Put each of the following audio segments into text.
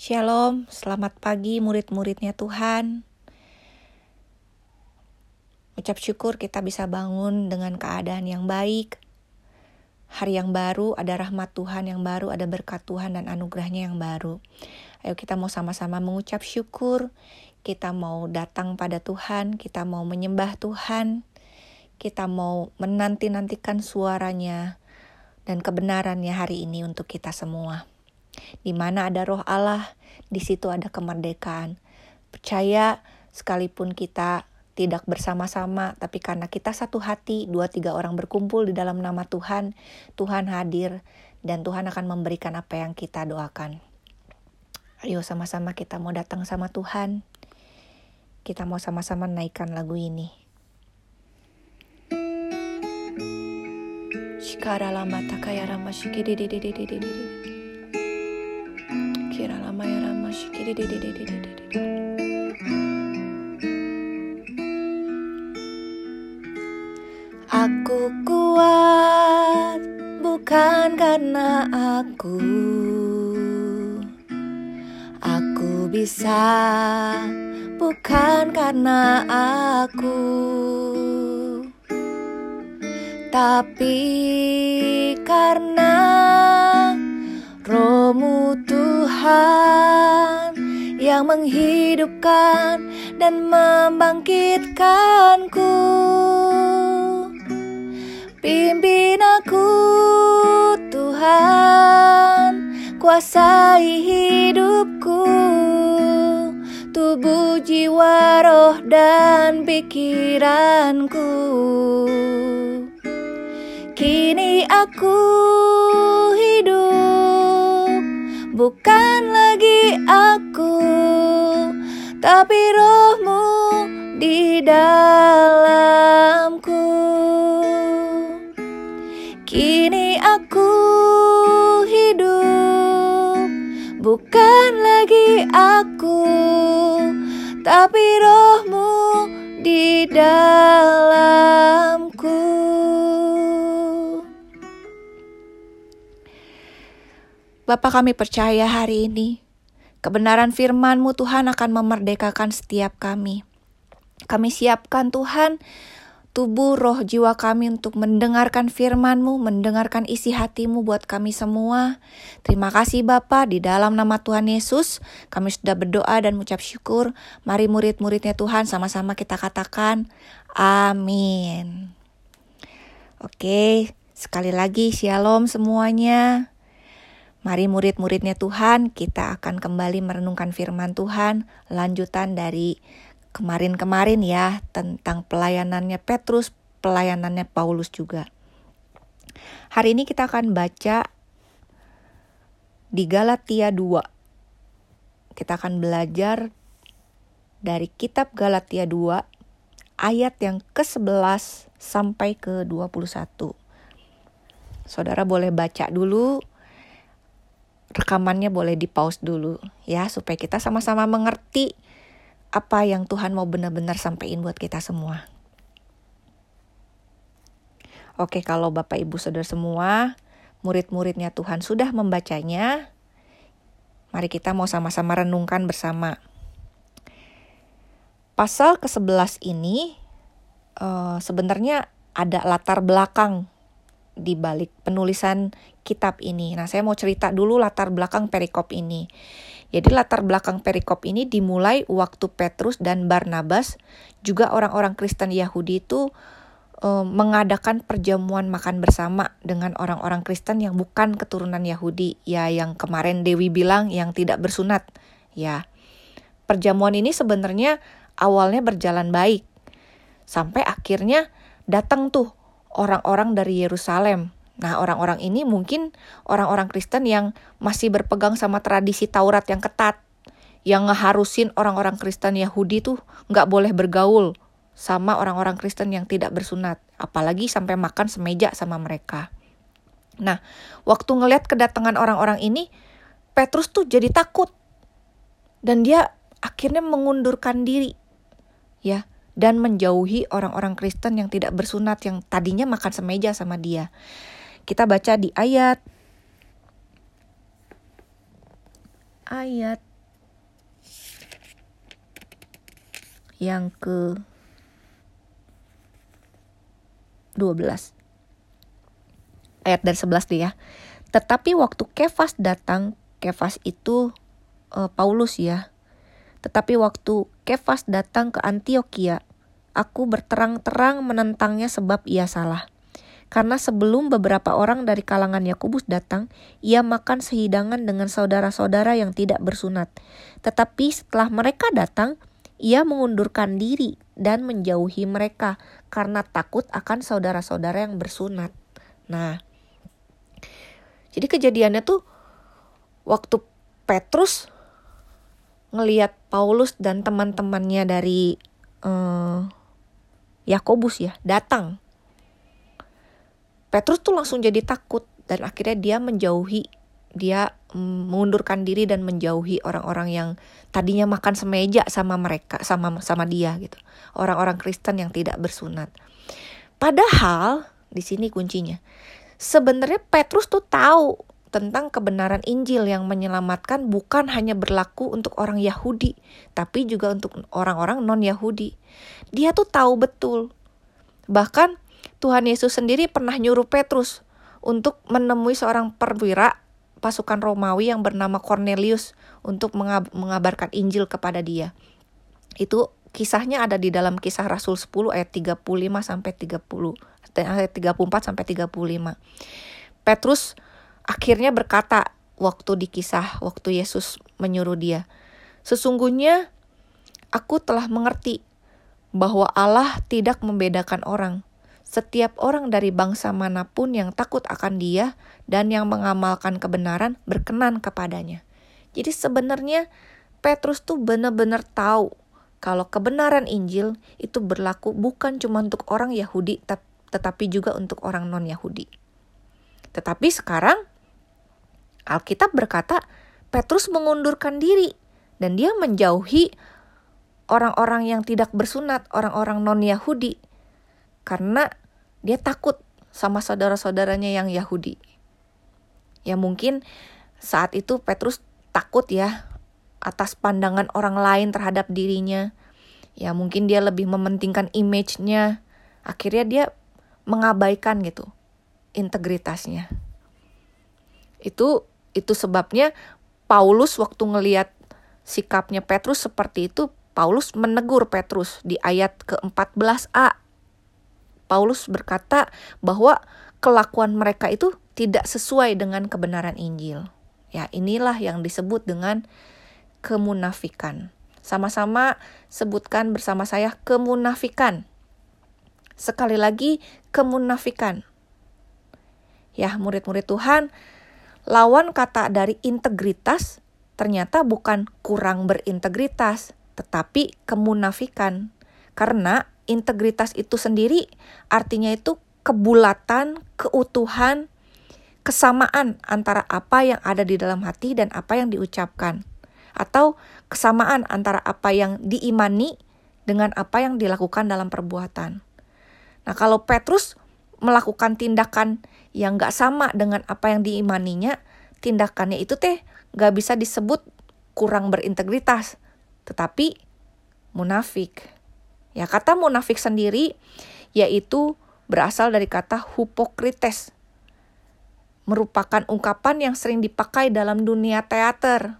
Shalom, selamat pagi murid-muridnya Tuhan. Ucap syukur kita bisa bangun dengan keadaan yang baik. Hari yang baru, ada rahmat Tuhan yang baru, ada berkat Tuhan dan anugerahnya yang baru. Ayo kita mau sama-sama mengucap syukur, kita mau datang pada Tuhan, kita mau menyembah Tuhan, kita mau menanti-nantikan suaranya dan kebenarannya hari ini untuk kita semua. Di mana ada roh Allah, di situ ada kemerdekaan. Percaya sekalipun kita tidak bersama-sama, tapi karena kita satu hati, dua tiga orang berkumpul di dalam nama Tuhan, Tuhan hadir dan Tuhan akan memberikan apa yang kita doakan. Ayo sama-sama kita mau datang sama Tuhan. Kita mau sama-sama naikkan lagu ini. Shikara lama takaya rama shikiri Aku kuat bukan karena aku. Aku bisa bukan karena aku. Tapi karena rohmu Tuhan Yang menghidupkan dan membangkitkanku. Pimpin aku Tuhan Kuasai hidupku. Tubuh, jiwa, roh, dan pikiranku. Kini aku hidup Bukan lagi aku Tapi rohmu di dalamku. Kini aku hidup Bukan lagi aku Tapi rohmu di dalamku. Bapa kami percaya hari ini Kebenaran firman-Mu Tuhan akan memerdekakan setiap kami. Kami siapkan Tuhan tubuh, roh, jiwa kami untuk mendengarkan firman-Mu, mendengarkan isi hatimu buat kami semua. Terima kasih Bapa di dalam nama Tuhan Yesus, kami sudah berdoa dan mengucap syukur. Mari murid-muridnya Tuhan sama-sama kita katakan, amin. Oke, sekali lagi shalom semuanya. Mari murid-muridnya Tuhan, kita akan kembali merenungkan firman Tuhan, lanjutan dari kemarin-kemarin ya tentang pelayanannya Petrus, pelayanannya Paulus juga. Hari ini kita akan baca di Galatia 2. Kita akan belajar dari kitab Galatia 2 ayat yang ke-11 sampai ke-21. Saudara boleh baca dulu rekamannya boleh di pause dulu ya supaya kita sama-sama mengerti apa yang Tuhan mau benar-benar sampaikan buat kita semua. Oke, kalau Bapak Ibu Saudara semua, murid-muridnya Tuhan sudah membacanya, mari kita mau sama-sama renungkan bersama. Pasal ke-11 ini uh, sebenarnya ada latar belakang di balik penulisan kitab ini. Nah, saya mau cerita dulu latar belakang perikop ini. Jadi latar belakang perikop ini dimulai waktu Petrus dan Barnabas, juga orang-orang Kristen Yahudi itu uh, mengadakan perjamuan makan bersama dengan orang-orang Kristen yang bukan keturunan Yahudi, ya yang kemarin Dewi bilang yang tidak bersunat, ya. Perjamuan ini sebenarnya awalnya berjalan baik. Sampai akhirnya datang tuh orang-orang dari Yerusalem. Nah, orang-orang ini mungkin orang-orang Kristen yang masih berpegang sama tradisi Taurat yang ketat, yang ngeharusin orang-orang Kristen Yahudi tuh nggak boleh bergaul sama orang-orang Kristen yang tidak bersunat, apalagi sampai makan semeja sama mereka. Nah, waktu ngelihat kedatangan orang-orang ini, Petrus tuh jadi takut. Dan dia akhirnya mengundurkan diri. Ya, dan menjauhi orang-orang Kristen yang tidak bersunat yang tadinya makan semeja sama dia. Kita baca di ayat ayat yang ke 12. Ayat dari 11 dia. Tetapi waktu Kefas datang, Kefas itu uh, Paulus ya. Tetapi waktu Kefas datang ke Antioquia, aku berterang-terang menentangnya sebab ia salah. Karena sebelum beberapa orang dari kalangan Yakobus datang, ia makan sehidangan dengan saudara-saudara yang tidak bersunat. Tetapi setelah mereka datang, ia mengundurkan diri dan menjauhi mereka karena takut akan saudara-saudara yang bersunat. Nah, jadi kejadiannya tuh waktu Petrus ngeliat Paulus dan teman-temannya dari uh, Yakobus ya datang. Petrus tuh langsung jadi takut dan akhirnya dia menjauhi dia mengundurkan diri dan menjauhi orang-orang yang tadinya makan semeja sama mereka sama sama dia gitu. Orang-orang Kristen yang tidak bersunat. Padahal di sini kuncinya. Sebenarnya Petrus tuh tahu tentang kebenaran Injil yang menyelamatkan bukan hanya berlaku untuk orang Yahudi, tapi juga untuk orang-orang non-Yahudi. Dia tuh tahu betul. Bahkan Tuhan Yesus sendiri pernah nyuruh Petrus untuk menemui seorang perwira pasukan Romawi yang bernama Cornelius untuk mengab mengabarkan Injil kepada dia. Itu kisahnya ada di dalam kisah Rasul 10 ayat 35 sampai 30 ayat 34 sampai 35. Petrus akhirnya berkata waktu di kisah waktu Yesus menyuruh dia, "Sesungguhnya aku telah mengerti bahwa Allah tidak membedakan orang. Setiap orang dari bangsa mana pun yang takut akan Dia dan yang mengamalkan kebenaran berkenan kepadanya." Jadi sebenarnya Petrus tuh benar-benar tahu kalau kebenaran Injil itu berlaku bukan cuma untuk orang Yahudi tetapi juga untuk orang non-Yahudi. Tetapi sekarang Alkitab berkata Petrus mengundurkan diri dan dia menjauhi orang-orang yang tidak bersunat, orang-orang non-Yahudi karena dia takut sama saudara-saudaranya yang Yahudi. Ya mungkin saat itu Petrus takut ya atas pandangan orang lain terhadap dirinya. Ya mungkin dia lebih mementingkan image-nya. Akhirnya dia mengabaikan gitu integritasnya. Itu itu sebabnya Paulus waktu ngeliat sikapnya Petrus seperti itu, Paulus menegur Petrus di ayat ke-14a. Paulus berkata bahwa kelakuan mereka itu tidak sesuai dengan kebenaran Injil. Ya, inilah yang disebut dengan kemunafikan. Sama-sama sebutkan bersama saya kemunafikan. Sekali lagi, kemunafikan. Ya, murid-murid Tuhan, Lawan kata dari integritas ternyata bukan kurang berintegritas, tetapi kemunafikan. Karena integritas itu sendiri artinya itu kebulatan, keutuhan, kesamaan antara apa yang ada di dalam hati dan apa yang diucapkan. Atau kesamaan antara apa yang diimani dengan apa yang dilakukan dalam perbuatan. Nah kalau Petrus melakukan tindakan yang gak sama dengan apa yang diimaninya, tindakannya itu teh gak bisa disebut kurang berintegritas, tetapi munafik. Ya kata munafik sendiri yaitu berasal dari kata hupokrites, merupakan ungkapan yang sering dipakai dalam dunia teater.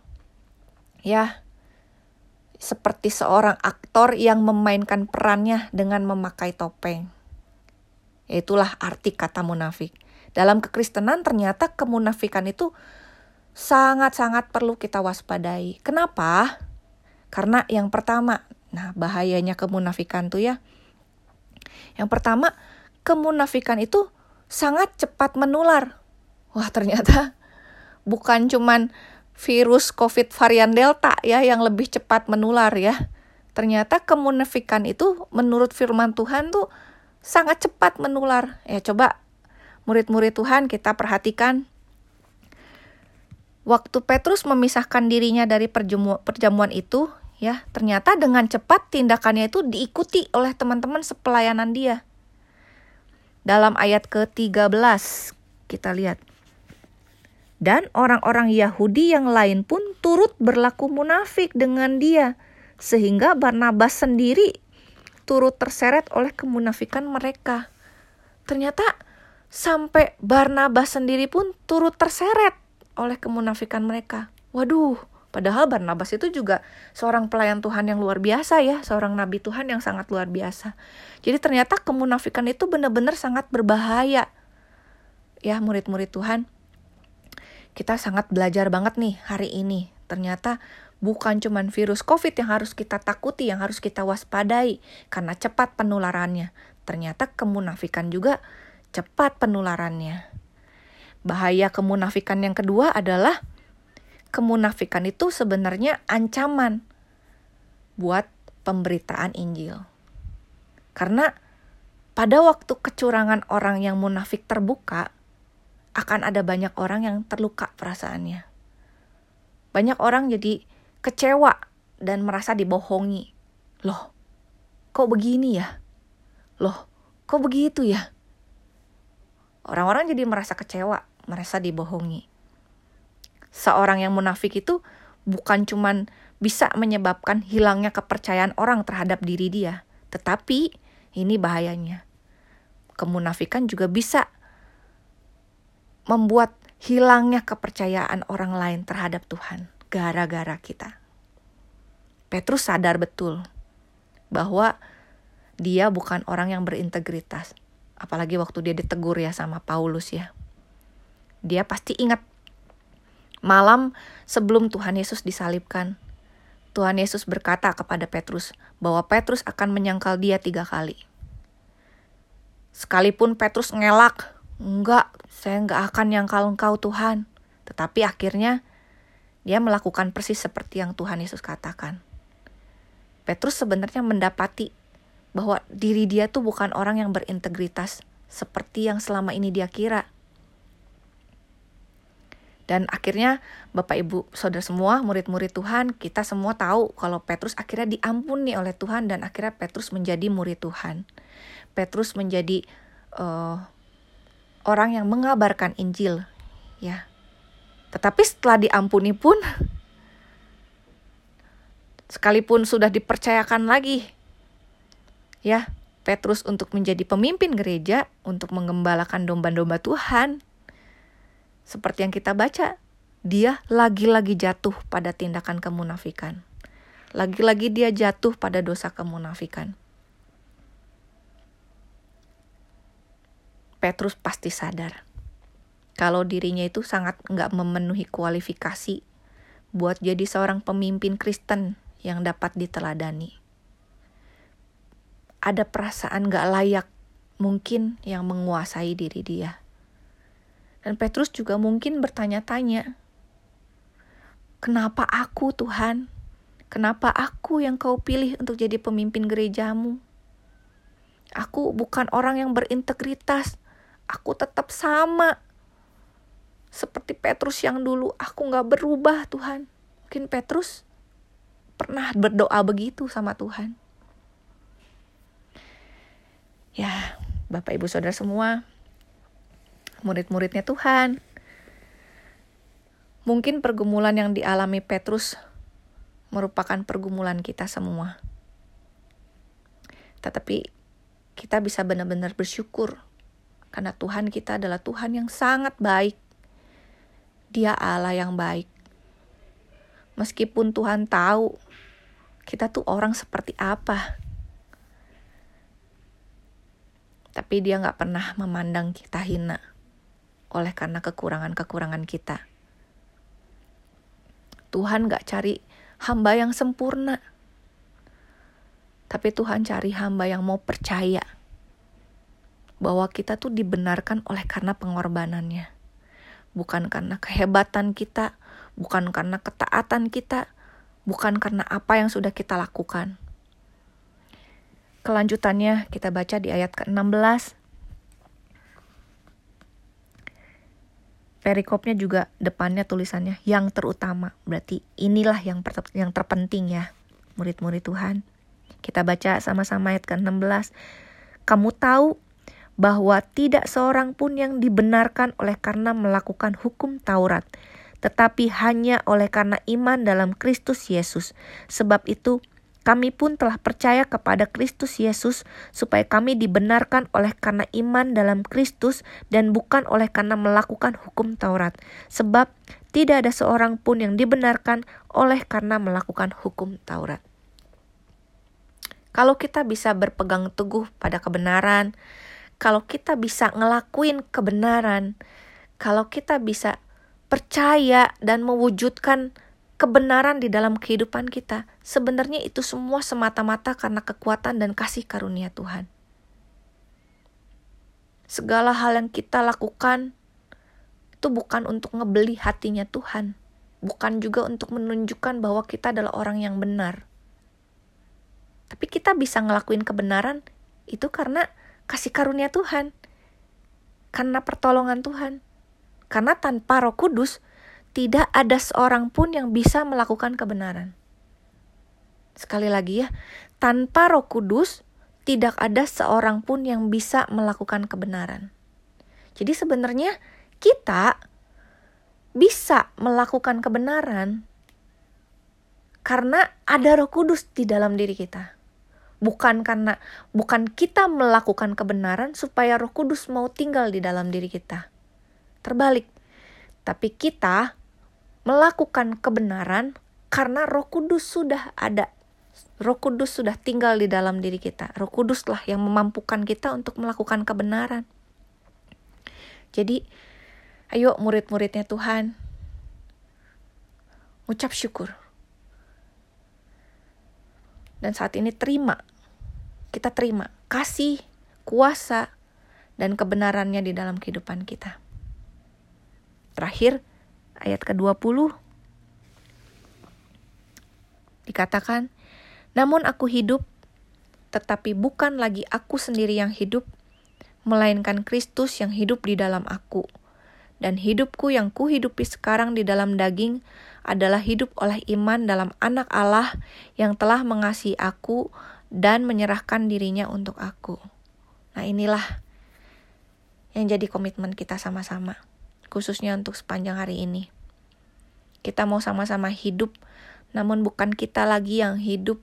Ya, seperti seorang aktor yang memainkan perannya dengan memakai topeng. Itulah arti kata munafik. Dalam kekristenan ternyata kemunafikan itu sangat-sangat perlu kita waspadai. Kenapa? Karena yang pertama, nah bahayanya kemunafikan tuh ya. Yang pertama, kemunafikan itu sangat cepat menular. Wah, ternyata bukan cuman virus COVID varian Delta ya yang lebih cepat menular ya. Ternyata kemunafikan itu menurut firman Tuhan tuh sangat cepat menular. Ya coba murid-murid Tuhan kita perhatikan waktu Petrus memisahkan dirinya dari perjamu perjamuan itu, ya, ternyata dengan cepat tindakannya itu diikuti oleh teman-teman sepelayanan dia. Dalam ayat ke-13 kita lihat. Dan orang-orang Yahudi yang lain pun turut berlaku munafik dengan dia Sehingga Barnabas sendiri turut terseret oleh kemunafikan mereka. Ternyata sampai Barnabas sendiri pun turut terseret oleh kemunafikan mereka. Waduh, padahal Barnabas itu juga seorang pelayan Tuhan yang luar biasa ya, seorang nabi Tuhan yang sangat luar biasa. Jadi ternyata kemunafikan itu benar-benar sangat berbahaya. Ya, murid-murid Tuhan, kita sangat belajar banget nih hari ini. Ternyata bukan cuman virus COVID yang harus kita takuti, yang harus kita waspadai karena cepat penularannya. Ternyata kemunafikan juga cepat penularannya. Bahaya kemunafikan yang kedua adalah kemunafikan itu sebenarnya ancaman buat pemberitaan Injil. Karena pada waktu kecurangan orang yang munafik terbuka, akan ada banyak orang yang terluka perasaannya. Banyak orang jadi kecewa dan merasa dibohongi. Loh, kok begini ya? Loh, kok begitu ya? Orang-orang jadi merasa kecewa, merasa dibohongi. Seorang yang munafik itu bukan cuman bisa menyebabkan hilangnya kepercayaan orang terhadap diri dia, tetapi ini bahayanya. Kemunafikan juga bisa membuat hilangnya kepercayaan orang lain terhadap Tuhan gara-gara kita. Petrus sadar betul bahwa dia bukan orang yang berintegritas. Apalagi waktu dia ditegur ya sama Paulus ya. Dia pasti ingat malam sebelum Tuhan Yesus disalibkan. Tuhan Yesus berkata kepada Petrus bahwa Petrus akan menyangkal dia tiga kali. Sekalipun Petrus ngelak, Enggak, saya enggak akan nyangkal engkau Tuhan. Tetapi akhirnya dia melakukan persis seperti yang Tuhan Yesus katakan. Petrus sebenarnya mendapati bahwa diri dia tuh bukan orang yang berintegritas seperti yang selama ini dia kira. Dan akhirnya Bapak Ibu Saudara semua, murid-murid Tuhan, kita semua tahu kalau Petrus akhirnya diampuni oleh Tuhan dan akhirnya Petrus menjadi murid Tuhan. Petrus menjadi uh, orang yang mengabarkan Injil, ya. Tetapi setelah diampuni pun sekalipun sudah dipercayakan lagi ya Petrus untuk menjadi pemimpin gereja, untuk mengembalakan domba-domba Tuhan. Seperti yang kita baca, dia lagi-lagi jatuh pada tindakan kemunafikan. Lagi-lagi dia jatuh pada dosa kemunafikan. Petrus pasti sadar kalau dirinya itu sangat nggak memenuhi kualifikasi buat jadi seorang pemimpin Kristen yang dapat diteladani. Ada perasaan nggak layak mungkin yang menguasai diri dia. Dan Petrus juga mungkin bertanya-tanya, Kenapa aku Tuhan? Kenapa aku yang kau pilih untuk jadi pemimpin gerejamu? Aku bukan orang yang berintegritas aku tetap sama. Seperti Petrus yang dulu, aku gak berubah Tuhan. Mungkin Petrus pernah berdoa begitu sama Tuhan. Ya, Bapak Ibu Saudara semua, murid-muridnya Tuhan. Mungkin pergumulan yang dialami Petrus merupakan pergumulan kita semua. Tetapi kita bisa benar-benar bersyukur karena Tuhan kita adalah Tuhan yang sangat baik. Dia Allah yang baik. Meskipun Tuhan tahu kita tuh orang seperti apa. Tapi dia gak pernah memandang kita hina oleh karena kekurangan-kekurangan kita. Tuhan gak cari hamba yang sempurna. Tapi Tuhan cari hamba yang mau percaya bahwa kita tuh dibenarkan oleh karena pengorbanannya. Bukan karena kehebatan kita, bukan karena ketaatan kita, bukan karena apa yang sudah kita lakukan. Kelanjutannya kita baca di ayat ke-16. Perikopnya juga depannya tulisannya yang terutama. Berarti inilah yang ter yang terpenting ya, murid-murid Tuhan. Kita baca sama-sama ayat ke-16. Kamu tahu bahwa tidak seorang pun yang dibenarkan oleh karena melakukan hukum Taurat, tetapi hanya oleh karena iman dalam Kristus Yesus. Sebab itu, kami pun telah percaya kepada Kristus Yesus supaya kami dibenarkan oleh karena iman dalam Kristus dan bukan oleh karena melakukan hukum Taurat. Sebab tidak ada seorang pun yang dibenarkan oleh karena melakukan hukum Taurat. Kalau kita bisa berpegang teguh pada kebenaran, kalau kita bisa ngelakuin kebenaran, kalau kita bisa percaya dan mewujudkan kebenaran di dalam kehidupan kita, sebenarnya itu semua semata-mata karena kekuatan dan kasih karunia Tuhan. Segala hal yang kita lakukan itu bukan untuk ngebeli hatinya Tuhan, bukan juga untuk menunjukkan bahwa kita adalah orang yang benar. Tapi kita bisa ngelakuin kebenaran itu karena kasih karunia Tuhan, karena pertolongan Tuhan. Karena tanpa Roh Kudus, tidak ada seorang pun yang bisa melakukan kebenaran. Sekali lagi ya, tanpa Roh Kudus tidak ada seorang pun yang bisa melakukan kebenaran. Jadi sebenarnya kita bisa melakukan kebenaran karena ada Roh Kudus di dalam diri kita. Bukan karena bukan kita melakukan kebenaran supaya Roh Kudus mau tinggal di dalam diri kita. Terbalik. Tapi kita melakukan kebenaran karena Roh Kudus sudah ada. Roh Kudus sudah tinggal di dalam diri kita. Roh Kuduslah yang memampukan kita untuk melakukan kebenaran. Jadi, ayo murid-muridnya Tuhan, ucap syukur. Dan saat ini terima, kita terima kasih, kuasa, dan kebenarannya di dalam kehidupan kita. Terakhir, ayat ke-20 dikatakan, "Namun aku hidup, tetapi bukan lagi aku sendiri yang hidup, melainkan Kristus yang hidup di dalam aku. Dan hidupku yang kuhidupi sekarang di dalam daging adalah hidup oleh iman dalam anak Allah yang telah mengasihi aku dan menyerahkan dirinya untuk aku." Nah, inilah yang jadi komitmen kita sama-sama khususnya untuk sepanjang hari ini. Kita mau sama-sama hidup, namun bukan kita lagi yang hidup,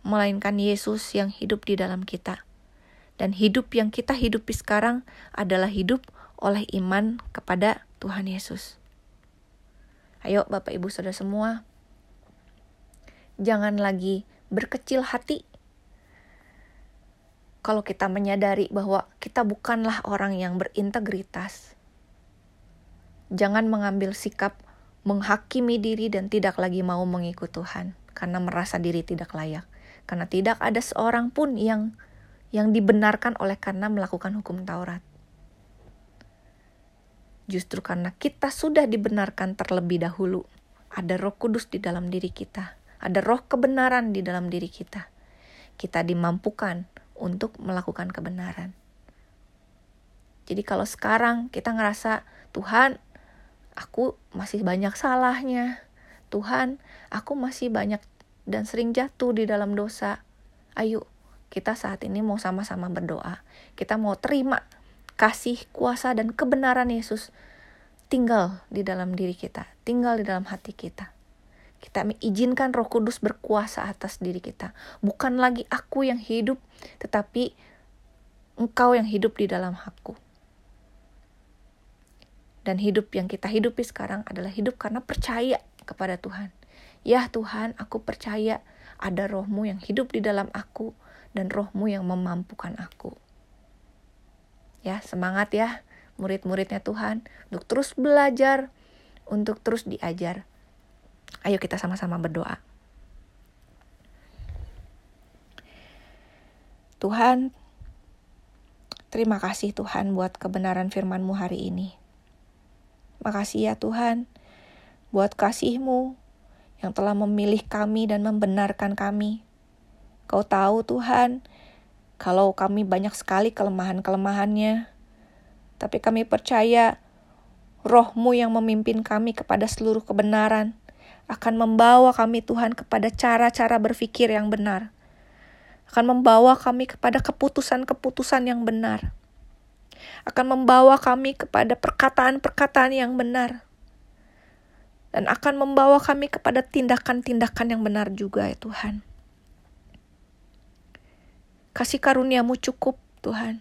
melainkan Yesus yang hidup di dalam kita. Dan hidup yang kita hidupi sekarang adalah hidup oleh iman kepada Tuhan Yesus. Ayo Bapak Ibu Saudara semua, jangan lagi berkecil hati kalau kita menyadari bahwa kita bukanlah orang yang berintegritas, Jangan mengambil sikap menghakimi diri dan tidak lagi mau mengikut Tuhan karena merasa diri tidak layak. Karena tidak ada seorang pun yang yang dibenarkan oleh karena melakukan hukum Taurat. Justru karena kita sudah dibenarkan terlebih dahulu, ada Roh Kudus di dalam diri kita, ada roh kebenaran di dalam diri kita. Kita dimampukan untuk melakukan kebenaran. Jadi kalau sekarang kita ngerasa Tuhan aku masih banyak salahnya. Tuhan, aku masih banyak dan sering jatuh di dalam dosa. Ayo, kita saat ini mau sama-sama berdoa. Kita mau terima kasih, kuasa, dan kebenaran Yesus tinggal di dalam diri kita, tinggal di dalam hati kita. Kita izinkan Roh Kudus berkuasa atas diri kita. Bukan lagi aku yang hidup, tetapi Engkau yang hidup di dalam aku. Dan hidup yang kita hidupi sekarang adalah hidup karena percaya kepada Tuhan. Ya Tuhan, aku percaya ada rohmu yang hidup di dalam aku dan rohmu yang memampukan aku. Ya, semangat ya murid-muridnya Tuhan untuk terus belajar, untuk terus diajar. Ayo kita sama-sama berdoa. Tuhan, terima kasih Tuhan buat kebenaran firman-Mu hari ini. Makasih ya Tuhan, buat kasih-Mu yang telah memilih kami dan membenarkan kami. Kau tahu Tuhan, kalau kami banyak sekali kelemahan-kelemahannya, tapi kami percaya rohmu yang memimpin kami kepada seluruh kebenaran akan membawa kami Tuhan kepada cara-cara berpikir yang benar. Akan membawa kami kepada keputusan-keputusan yang benar akan membawa kami kepada perkataan-perkataan yang benar. Dan akan membawa kami kepada tindakan-tindakan yang benar juga ya Tuhan. Kasih karuniamu cukup, Tuhan,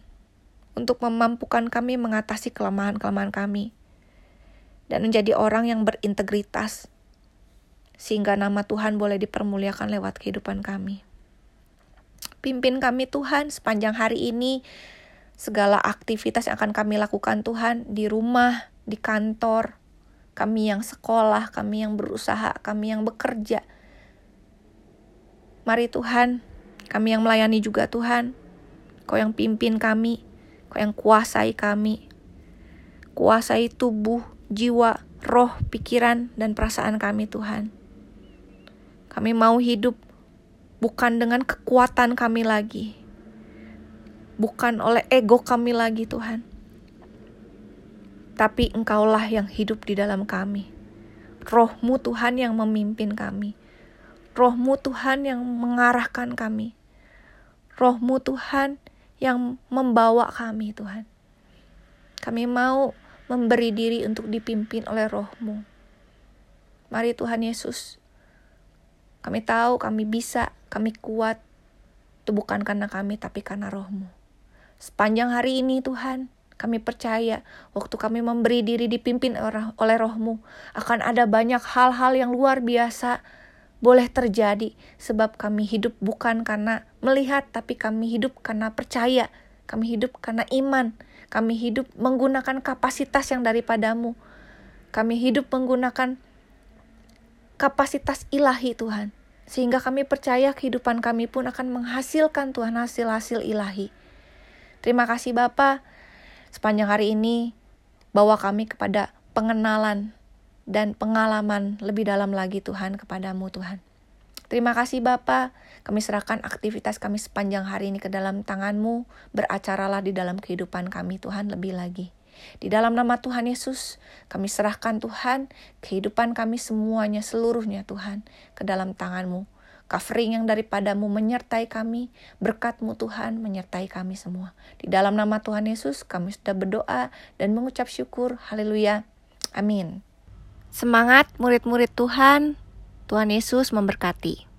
untuk memampukan kami mengatasi kelemahan-kelemahan kami dan menjadi orang yang berintegritas, sehingga nama Tuhan boleh dipermuliakan lewat kehidupan kami. Pimpin kami Tuhan sepanjang hari ini, segala aktivitas yang akan kami lakukan Tuhan di rumah, di kantor, kami yang sekolah, kami yang berusaha, kami yang bekerja. Mari Tuhan, kami yang melayani juga Tuhan, Kau yang pimpin kami, Kau yang kuasai kami, kuasai tubuh, jiwa, roh, pikiran, dan perasaan kami Tuhan. Kami mau hidup bukan dengan kekuatan kami lagi, bukan oleh ego kami lagi, Tuhan, tapi Engkaulah yang hidup di dalam kami. Rohmu Tuhan yang memimpin kami. Rohmu Tuhan yang mengarahkan kami. Rohmu Tuhan yang membawa kami Tuhan. Kami mau memberi diri untuk dipimpin oleh rohmu. Mari Tuhan Yesus, kami tahu kami bisa, kami kuat. Itu bukan karena kami, tapi karena rohmu. Sepanjang hari ini Tuhan, kami percaya waktu kami memberi diri dipimpin oleh rohmu, akan ada banyak hal-hal yang luar biasa boleh terjadi sebab kami hidup bukan karena melihat tapi kami hidup karena percaya kami hidup karena iman kami hidup menggunakan kapasitas yang daripadamu kami hidup menggunakan kapasitas ilahi Tuhan. Sehingga kami percaya kehidupan kami pun akan menghasilkan Tuhan hasil-hasil ilahi. Terima kasih Bapa sepanjang hari ini bawa kami kepada pengenalan dan pengalaman lebih dalam lagi Tuhan kepadamu Tuhan. Terima kasih Bapa, kami serahkan aktivitas kami sepanjang hari ini ke dalam tanganmu, beracaralah di dalam kehidupan kami Tuhan lebih lagi. Di dalam nama Tuhan Yesus, kami serahkan Tuhan kehidupan kami semuanya, seluruhnya Tuhan, ke dalam tanganmu. Covering yang daripadamu menyertai kami, berkatmu Tuhan menyertai kami semua. Di dalam nama Tuhan Yesus, kami sudah berdoa dan mengucap syukur. Haleluya. Amin. Semangat murid-murid Tuhan. Tuhan Yesus memberkati.